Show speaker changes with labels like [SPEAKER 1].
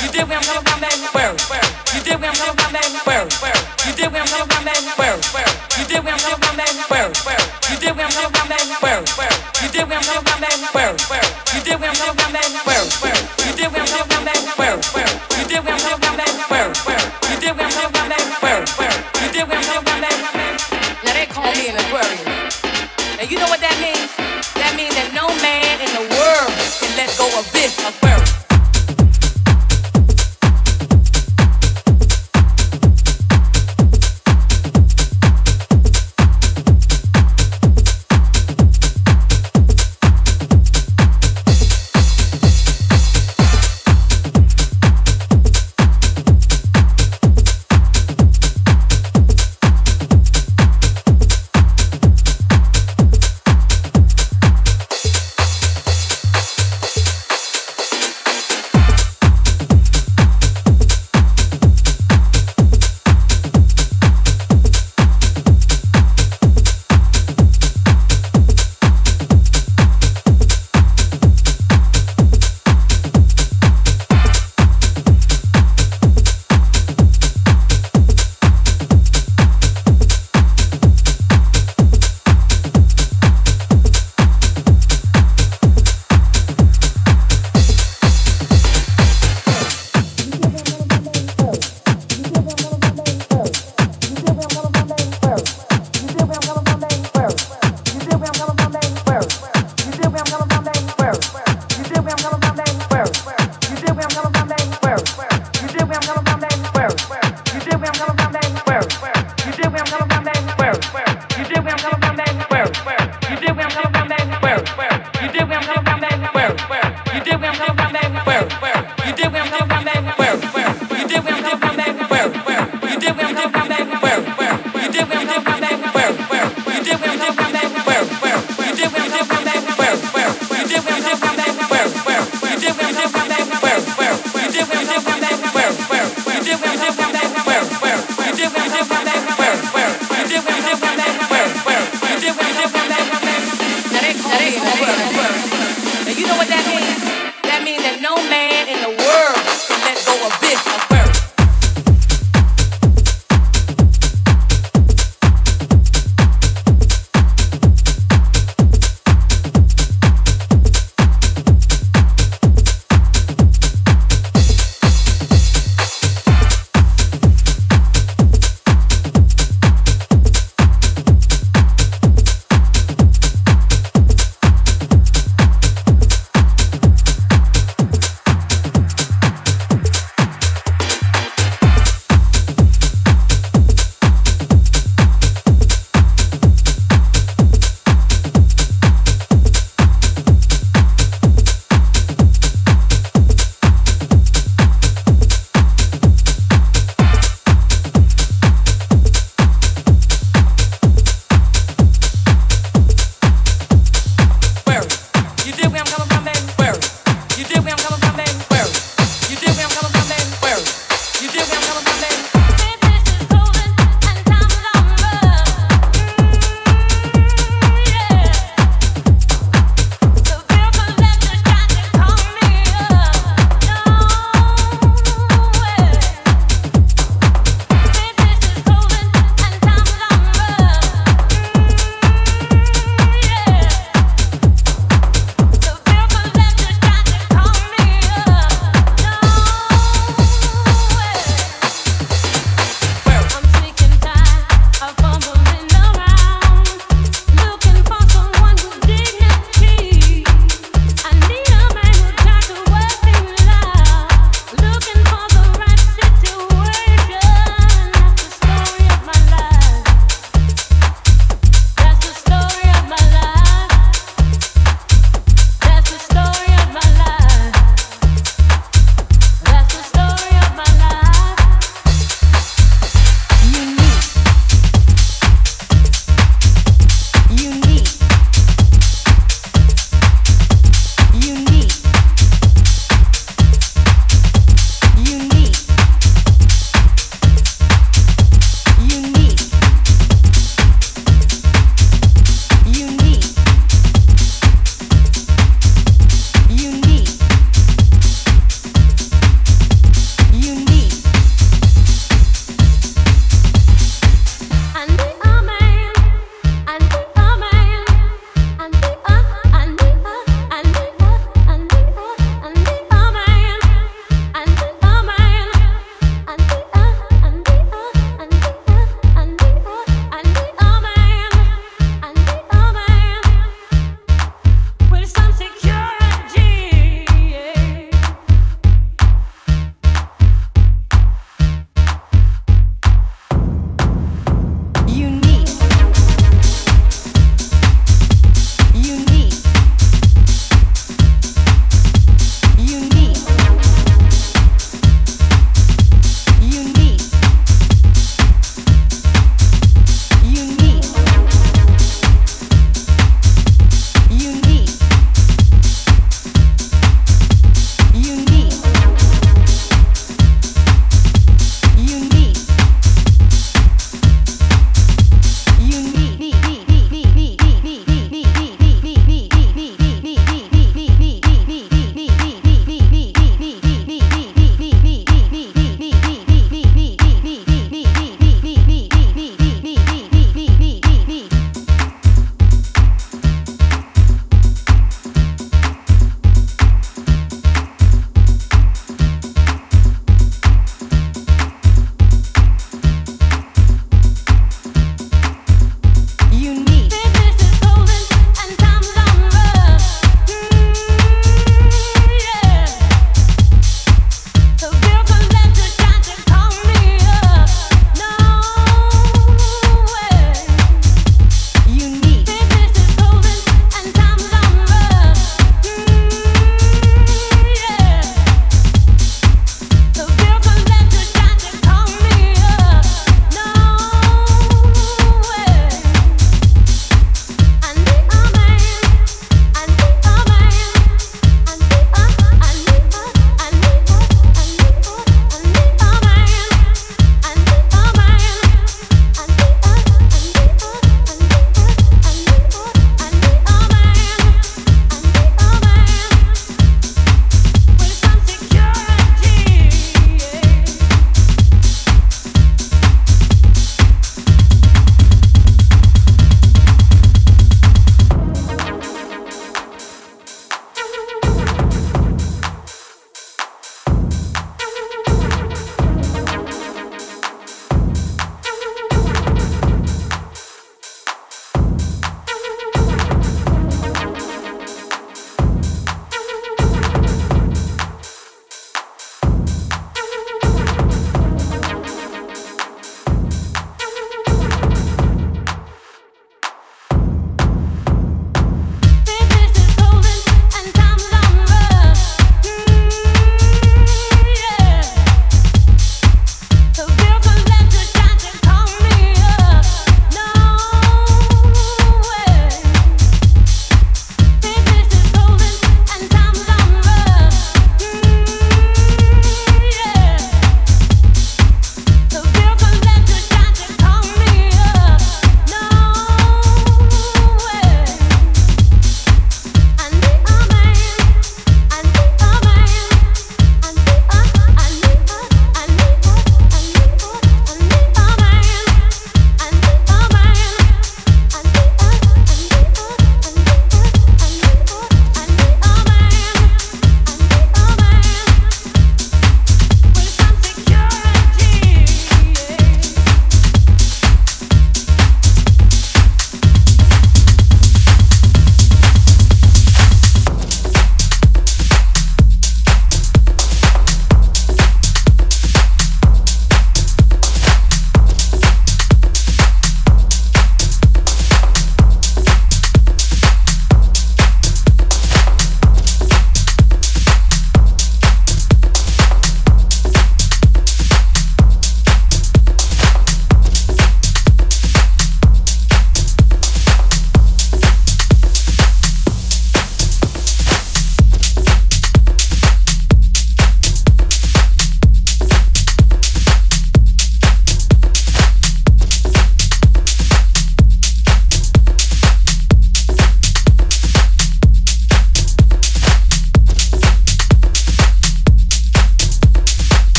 [SPEAKER 1] You did what I'm talking about, Mary. You did what I'm talking about.